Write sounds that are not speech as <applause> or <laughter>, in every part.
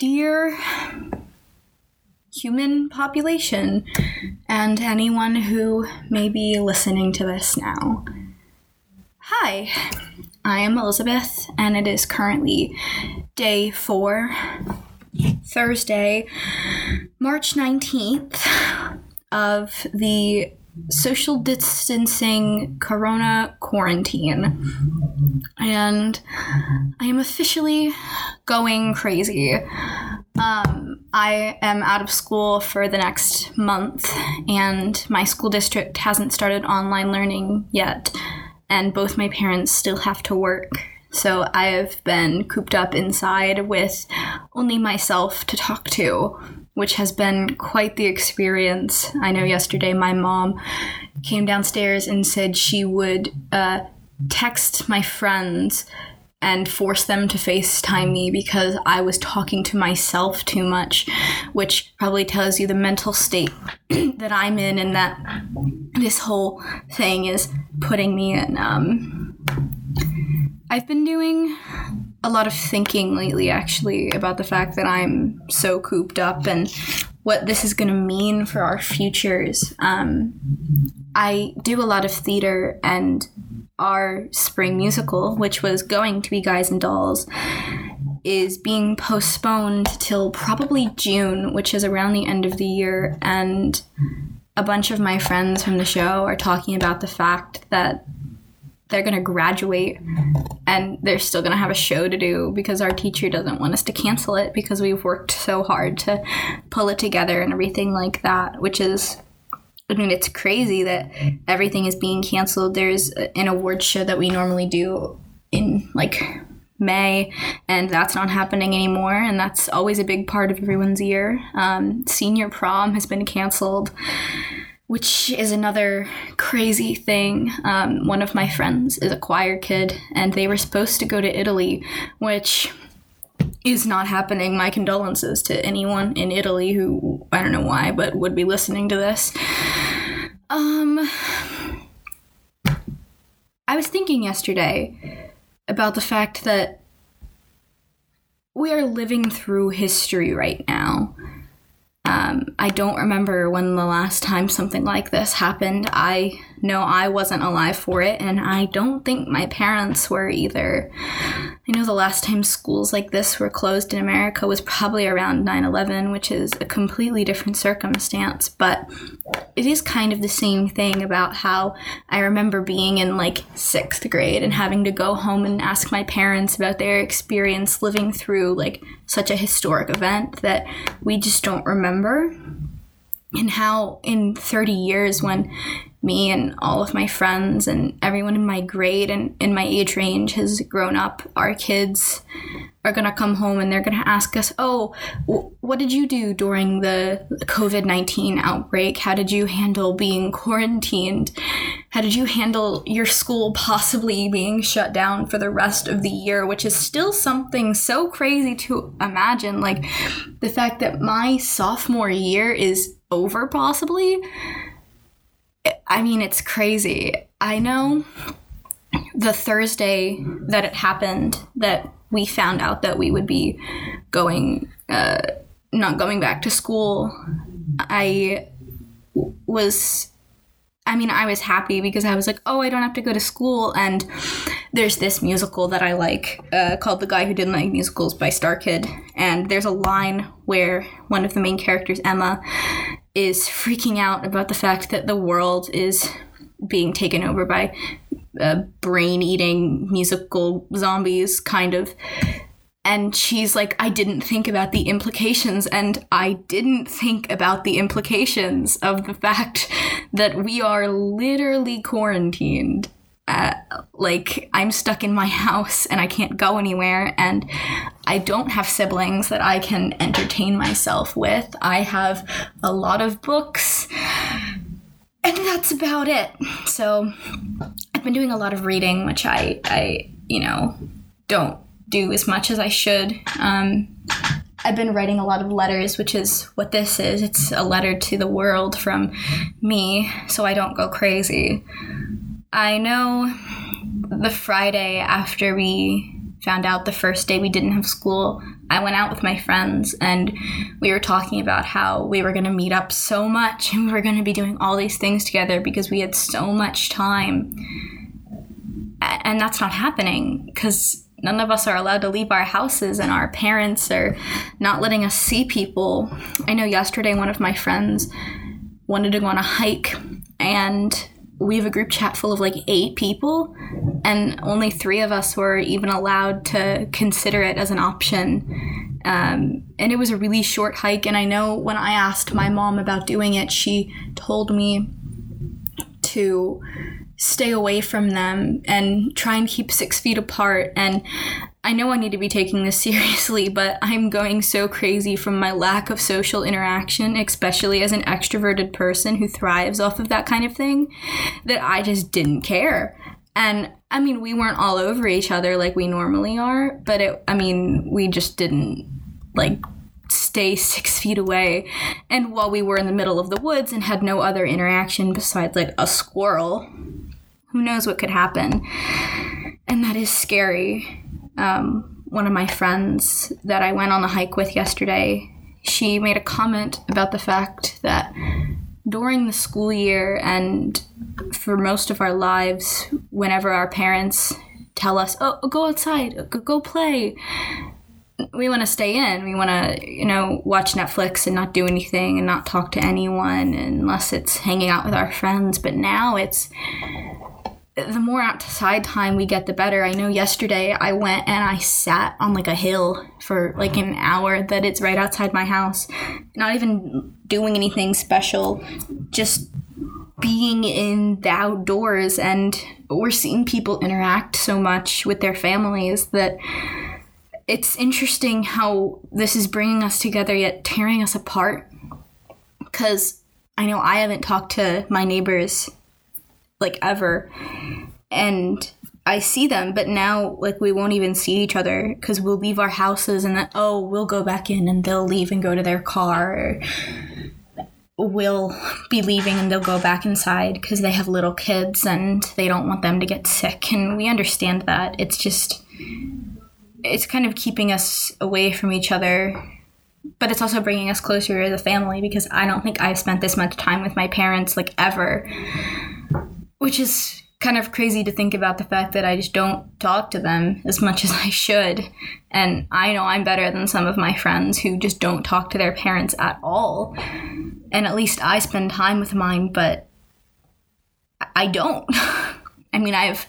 Dear human population, and anyone who may be listening to this now. Hi, I am Elizabeth, and it is currently day four, Thursday, March 19th, of the social distancing corona quarantine. And I am officially going crazy. Um, I am out of school for the next month, and my school district hasn't started online learning yet, and both my parents still have to work. So I have been cooped up inside with only myself to talk to, which has been quite the experience. I know yesterday my mom came downstairs and said she would uh, text my friends and force them to FaceTime me because I was talking to myself too much, which probably tells you the mental state <clears throat> that I'm in and that this whole thing is putting me in. Um, I've been doing a lot of thinking lately, actually, about the fact that I'm so cooped up and what this is going to mean for our futures. Um, I do a lot of theater and our spring musical, which was going to be Guys and Dolls, is being postponed till probably June, which is around the end of the year. And a bunch of my friends from the show are talking about the fact that they're going to graduate and they're still going to have a show to do because our teacher doesn't want us to cancel it because we've worked so hard to pull it together and everything like that, which is I mean, it's crazy that everything is being canceled. There's an award show that we normally do in like May, and that's not happening anymore. And that's always a big part of everyone's year. Um, senior prom has been canceled, which is another crazy thing. Um, one of my friends is a choir kid, and they were supposed to go to Italy, which is not happening. My condolences to anyone in Italy who I don't know why, but would be listening to this. Um, I was thinking yesterday about the fact that we are living through history right now. Um, I don't remember when the last time something like this happened. I know I wasn't alive for it, and I don't think my parents were either. I know the last time schools like this were closed in America was probably around 9 11, which is a completely different circumstance, but it is kind of the same thing about how I remember being in like sixth grade and having to go home and ask my parents about their experience living through like such a historic event that we just don't remember and how in 30 years when me and all of my friends and everyone in my grade and in my age range has grown up our kids are going to come home and they're going to ask us oh w- what did you do during the covid-19 outbreak? How did you handle being quarantined? How did you handle your school possibly being shut down for the rest of the year? Which is still something so crazy to imagine like the fact that my sophomore year is over possibly I mean, it's crazy. I know the Thursday that it happened that we found out that we would be going, uh, not going back to school. I was, I mean, I was happy because I was like, oh, I don't have to go to school. And there's this musical that I like uh, called The Guy Who Didn't Like Musicals by StarKid. And there's a line where one of the main characters, Emma, is freaking out about the fact that the world is being taken over by uh, brain eating musical zombies, kind of. And she's like, I didn't think about the implications, and I didn't think about the implications of the fact <laughs> that we are literally quarantined. Uh, like, I'm stuck in my <laughs> house and I can't go anywhere, and I don't have siblings that I can entertain myself with. I have a lot of books, and that's about it. So, I've been doing a lot of reading, which I, I you know, don't do as much as I should. Um, I've been writing a lot of letters, which is what this is. It's a letter to the world from me, so I don't go crazy. I know the Friday after we found out the first day we didn't have school, I went out with my friends and we were talking about how we were going to meet up so much and we were going to be doing all these things together because we had so much time. And that's not happening because none of us are allowed to leave our houses and our parents are not letting us see people. I know yesterday one of my friends wanted to go on a hike and we have a group chat full of like eight people and only three of us were even allowed to consider it as an option um, and it was a really short hike and i know when i asked my mom about doing it she told me to stay away from them and try and keep six feet apart. And I know I need to be taking this <laughs> seriously, but I'm going so crazy from my lack of social interaction, especially as an extroverted person who thrives off of that kind of thing, that I just didn't care. And I mean, we weren't all over each other like we normally are, but it, I mean, we just didn't like stay <laughs> six feet away. And while we were in the middle of the woods and had no other interaction besides like a squirrel, who knows what could happen? And that is scary. Um, one of my friends that I went on the hike with yesterday, she made a comment about the fact that during the school year and for most of our lives, whenever our parents tell us, oh, go outside, go play, we want to stay in. We want to, you know, watch Netflix and not do anything and not talk to anyone unless it's hanging out with our friends. But now it's the more outside time we get, the better. I know yesterday I went and I sat on like a hill for like an hour that it's right outside my house, not even doing anything special, just being in the outdoors. And we're seeing people interact so much with their families that it's interesting how this is bringing us together yet tearing us apart. Because I know I haven't talked to my neighbors like ever. And I see them, but now like we won't even see each other because we'll leave our houses and then oh we'll go back in and they'll leave and go to their car. We'll be leaving and they'll go back inside because they have little kids and they don't want them to get sick. And we understand that. It's just it's kind of keeping us away from each other but it's also bringing us closer as a family because I don't think I've spent this much time with my parents like ever which is kind of crazy to think about the fact that I just don't talk to them as much <laughs> as I should. And I know I'm better than some of my friends who just don't talk to their parents at all. And at least I spend time with mine, but I don't. <laughs> I mean, I've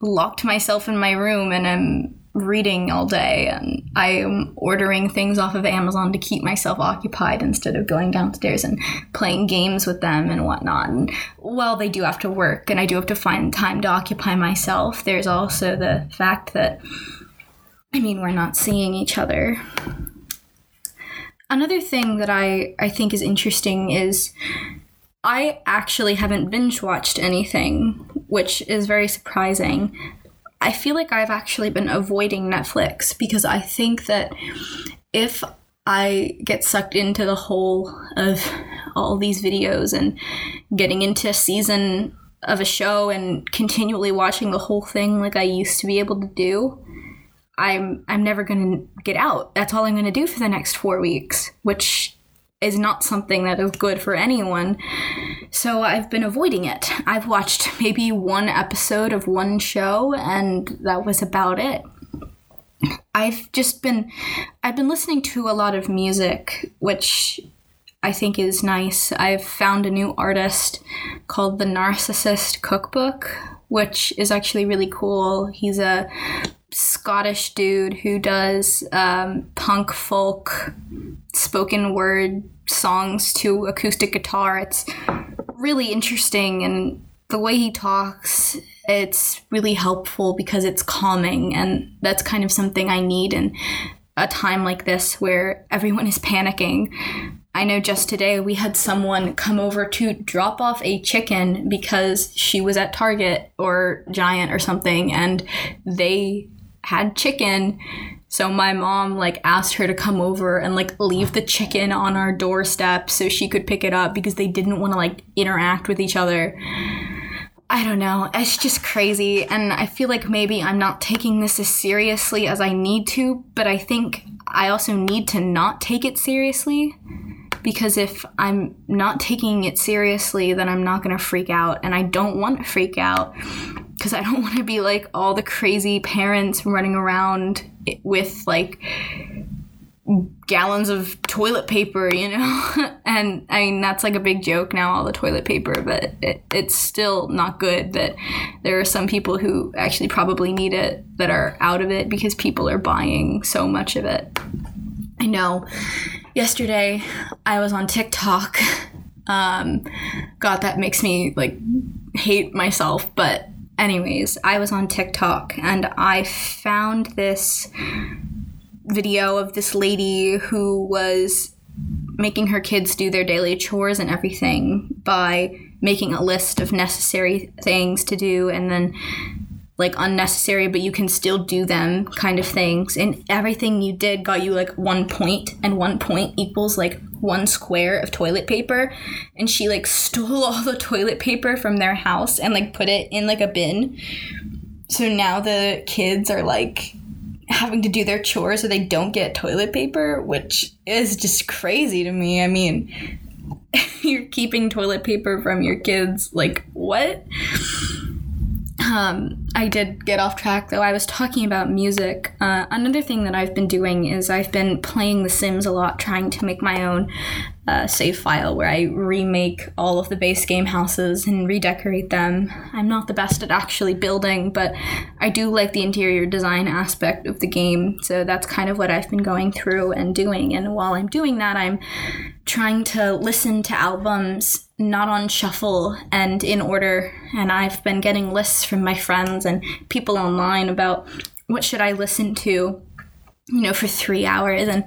locked myself in my room and I'm reading all day and I am ordering things off of Amazon to keep myself occupied instead of going downstairs and playing games with them and whatnot. And while they do have to work and I do have to find time to occupy myself, there's also the fact that, I mean, we're not seeing each other. Another thing that I, I think is interesting is I actually haven't binge watched anything, which is very surprising. I feel like I've actually been avoiding Netflix because I think that if I get sucked into the whole of all these videos and getting into a season of a show and continually watching the whole thing like I used to be able to do, I'm I'm never going to get out. That's all I'm going to do for the next 4 weeks, which is not something that is good for anyone. So I've been avoiding it. I've watched maybe one episode of one show and that was about it. I've just been I've been listening to a lot of music which I think is nice. I've found a new artist called The Narcissist Cookbook, which is actually really cool. He's a Scottish dude who does um, punk folk spoken word songs to acoustic guitar. It's really interesting, and the way he talks, it's really helpful because it's calming, and that's kind of something I need in a time like this where everyone is panicking. I know just today we had someone come over to drop off a chicken because she was at Target or Giant or something and they had chicken. So my mom like asked her to come over and like leave the chicken on our doorstep so she could pick it up because they didn't want to like interact with each other. I don't know. It's just crazy. And I feel like maybe I'm not taking this as seriously as I need to, but I think I also need to not take it seriously. Because if I'm not taking it seriously, then I'm not going to freak out. And I don't want to freak out because I don't <laughs> want to be like all the crazy parents running around with like gallons of toilet paper, you know? <laughs> and I mean, that's like a big joke now, all the toilet paper, but it, it's still not good that there are some people who actually probably need it that are out of it because people are buying so much of it. I know. Yesterday, I was on TikTok. <laughs> Um, God, that makes me like hate myself, but anyways, I was on TikTok and I found this video of this lady who was making her kids do their daily chores and everything by making a list of necessary things to do and then like unnecessary but you can still do them kind of things and everything you did got you like one point and one point equals like one square of toilet paper and she like stole <laughs> all the toilet paper from their house and like put it in like a bin so now the kids are like having to do their chores so they don't get toilet paper, which is just crazy to me. I mean, <laughs> you're keeping toilet paper from your kids. Like, what? Um, I did get off track though. I was talking about music. Uh, another thing that I've been doing is I've been playing The Sims a lot, trying to make my own uh, save file where I remake all of the base game houses and redecorate them. I'm not the best at actually building, but I do like the interior design aspect of the game, so that's kind of what I've been going through and doing. And while I'm doing that, I'm trying to listen to albums not on shuffle and in order. And I've been getting lists from my friends and people online about what should I listen to you know, for three hours. And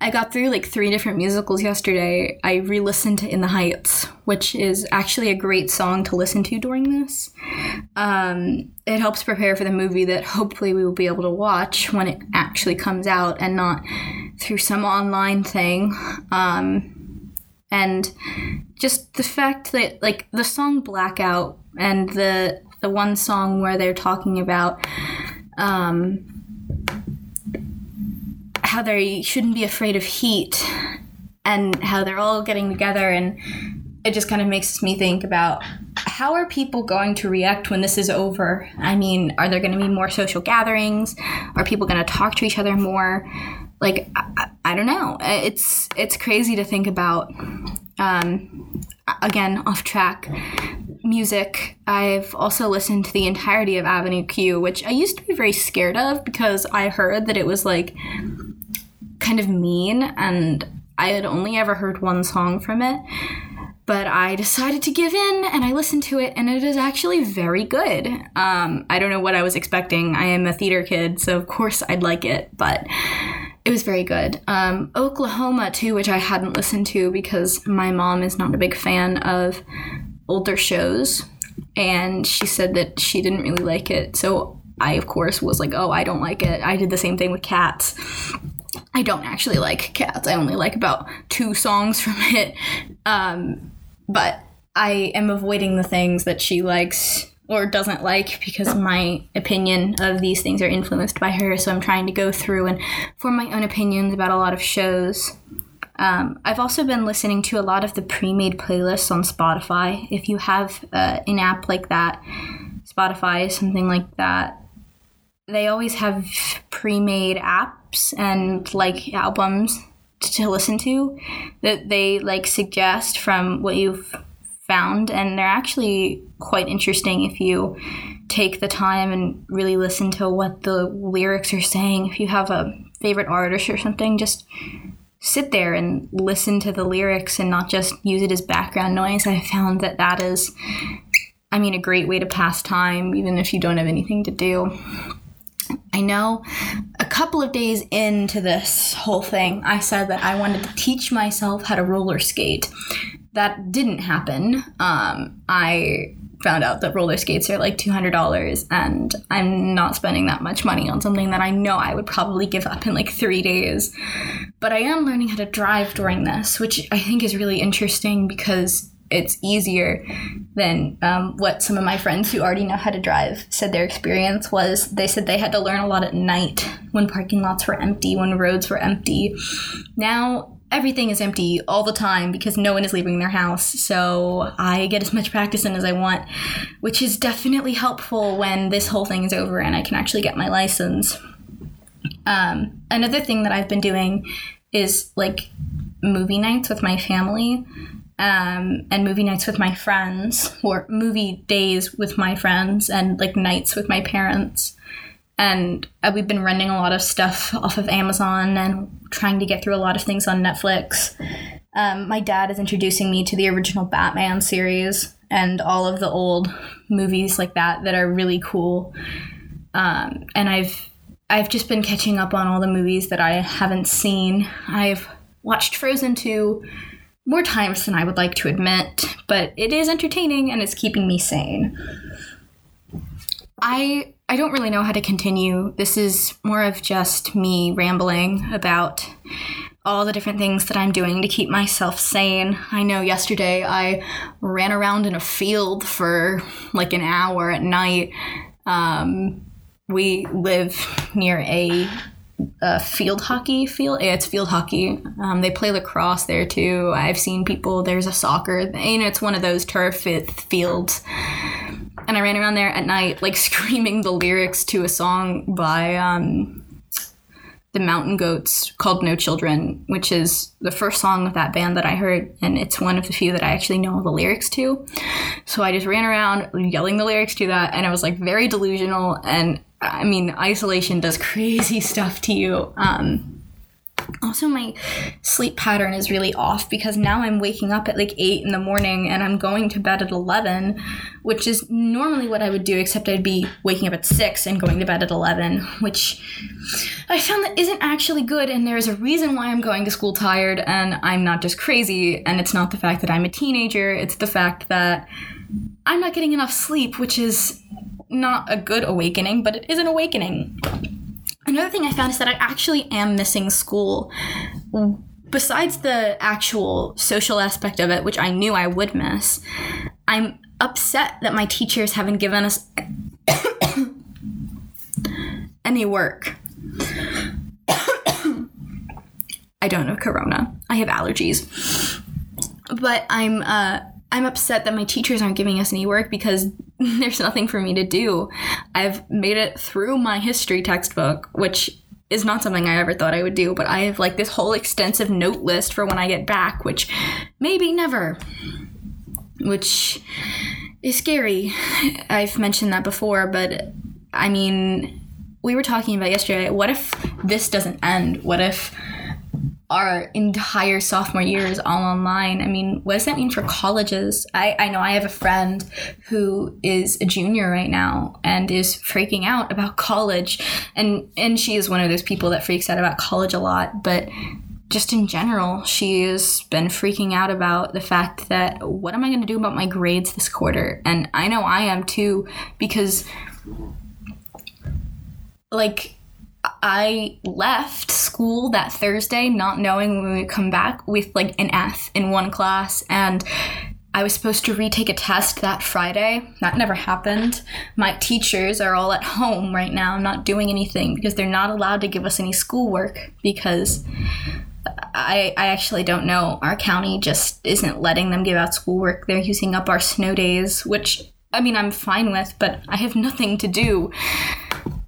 I got through like three different musicals yesterday. I re listened to In the Heights, which is actually a great song to listen to during this. Um, it helps prepare for the movie that hopefully we will be able to watch when it actually comes out and not through some online thing. Um, and just the fact that, like, the song Blackout and the, the one song where they're talking about. Um, how they shouldn't be afraid of heat and how they're all getting together and it just kind of makes me think about how are people going to react when this is over? I mean, are there going to be more social gatherings? Are people going to talk to each other more? Like, I, I, don't know. It's it's crazy to think about. Um, again, off track. Music. I've also listened to the entirety of Avenue Q, which I used to be very scared of because I heard that it was like kind of mean, and I had only ever heard one song from it. But I decided to give in and I listened to it, and it is actually very good. Um, I don't know what I was expecting. I am a theater kid, so of course I'd like it, but it was very good. Um, Oklahoma, too, which I hadn't listened to because my mom is not a big fan of older shows, and she said that she didn't really like it. So I, of course, was like, oh, I don't like it. I did the same thing with Cats. I don't actually like Cats. I only like about two songs <laughs> from it. Um, but I am avoiding the things that she likes or doesn't like because my opinion of these things are influenced by her. So I'm trying to go through and form my own opinions about a lot of shows. Um, I've also been listening to a lot of the pre made playlists on Spotify. If you have uh, an app like that, Spotify, something like that, they always have pre-made apps and like albums to listen to that they like suggest from what you've found and they're actually quite interesting if you take the time and really listen to what the lyrics are saying if you have a favorite artist or something just sit there and listen to the lyrics and not just use it as background noise i found that that is i mean a great way to pass time even if you don't have anything to do I know a couple of days into this whole thing, I said that I wanted to teach myself how to roller skate. That didn't happen. Um, I found out that roller skates are like $200 and I'm not spending that much money on something that I know I would probably give up in like three days. But I am learning how to drive during this, which I think is really interesting because it's easier than um, what some of my friends who already know how to drive said their experience was. They said they had to learn a lot at night when parking lots were empty, when roads were empty. Now everything is empty all the time because no one is leaving their house. So I get as much practice in as I want, which is definitely helpful when this whole thing is over and I can actually get my license. Um, another thing that I've been doing is like movie nights with my family um, and movie nights with my friends or movie days with my friends and like nights with my parents and uh, we've been renting a lot of stuff off of amazon and trying to get through a lot of things on netflix. Um, my dad is introducing me to the original batman series and all of the old movies like that that are really cool. Um, and i've i've just been catching up on all the movies that i haven't seen. I've watched Frozen 2 more times than I would like to admit, but it is entertaining and it's keeping me sane. I I don't really know how to continue. This is more of just me rambling about all the different things that I'm doing to keep myself sane. I know yesterday I ran around in a field for like an hour at night. Um, we live near a a field hockey field. Yeah, it's field hockey. Um, they play lacrosse there too. I've seen people. There's a soccer. Know, it's one of those turf fields. And I ran around there at night, like <laughs> screaming the lyrics to a song by um, the Mountain Goats called "No Children," which is the first song of that band that I heard, and it's one of the few that I actually know the lyrics to. So I just ran around yelling the lyrics to that, and I was like very delusional and I mean, isolation does <laughs> crazy stuff to you. Um, also, my sleep pattern is really off because now I'm waking up at like 8 in the morning and I'm going to bed at 11, which is normally what I would do, except I'd be waking up at 6 and going to bed at 11, which I found that isn't actually good. And there's a reason why I'm going to school tired, and I'm not just crazy. And it's not the fact that I'm a teenager, it's the fact that I'm not getting enough sleep, which is not a good awakening, but it is an awakening. Another thing I found is that I actually am missing school. Besides the actual social aspect of it, which I knew I would miss, I'm upset that my teachers haven't given us <coughs> any work. <coughs> I don't have corona. I have allergies. But I'm uh I'm upset that my teachers aren't giving us any work because <laughs> there's nothing for me to do. I've made it through my history textbook, which is not something I ever thought I would do, but I have like this whole extensive note list for when I get back, which maybe never. Which is scary. I've mentioned that before, but I mean, we were talking about yesterday. What if this doesn't end? What if our entire sophomore year is all online. I mean, what does that mean for colleges? I, I know I have a friend who is a junior right now and is freaking out about college. And and she is one of those people that freaks out about college a lot, but just in general, she has been freaking out about the fact that what am I going to do about my grades this quarter? And I know I am too because like I left school that Thursday not knowing when we would come back with like an F in one class and I was supposed to retake a test that Friday. That never happened. My teachers are all at home right now, not doing anything because they're not allowed to give us any schoolwork because I, I actually don't know. Our county just isn't letting them give out schoolwork. They're using up our snow days, which I mean, I'm fine with, but I have nothing to do.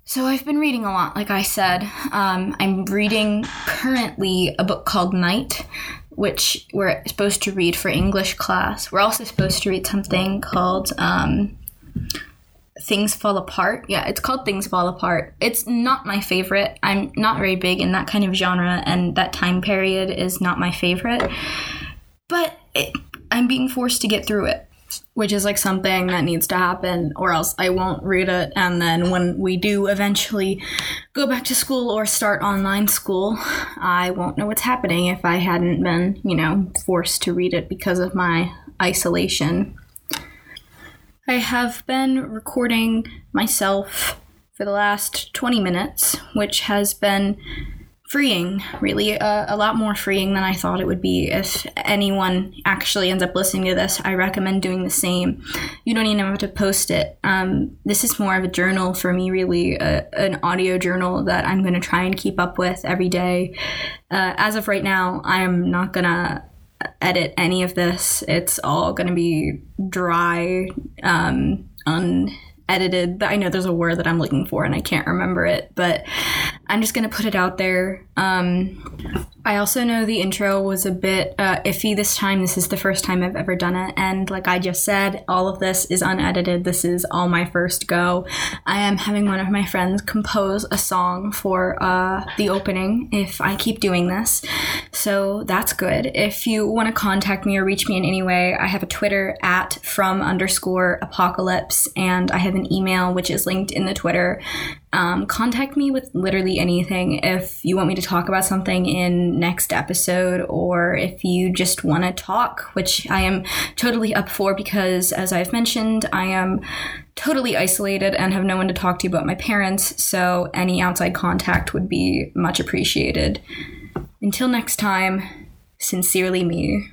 So I've been reading a lot, like I said. Um, I'm reading currently a book called Night, which we're supposed to read for English class. We're also supposed to read something called um, Things Fall Apart. Yeah, it's called Things Fall Apart. It's not my favorite. I'm not very big in that kind of genre, and that time period is not my favorite. But it, I'm being forced to get through it which is like something that needs to happen or else I won't read it and then when we do eventually go back to school or start online school I won't know what's happening if I hadn't been, you know, forced to read it because of my isolation. I have been recording myself for the last 20 minutes, which has been freeing, really, uh, a lot more freeing than I thought it would be. If anyone actually ends up listening to this, I recommend doing the same. You don't even have to post it. Um, this is more of a journal for me, really, uh, an audio journal that I'm going to try and keep up with every day. Uh, as of right now, I am not going to edit any of this. It's all going to be dry, um, unedited. I know there's a word that I'm looking for and I can't remember it, but I'm just going to put it out there. Um, I also know the intro was a bit uh, iffy this time. This is the first time I've ever done it. And like I just said, all of this is unedited. This is all my first go. I am having one of my friends compose a song for uh, the opening if I keep doing this. So that's good. If you want to contact me or reach me in any way, I have a Twitter at from underscore apocalypse and I have an email which is linked in the Twitter. Um, contact me with literally anything. If you want me to talk about something in next episode or if you just want to talk which i am totally up for because as i've mentioned i am totally isolated and have no one to talk to but my parents so any outside contact would be much appreciated. Until next time sincerely me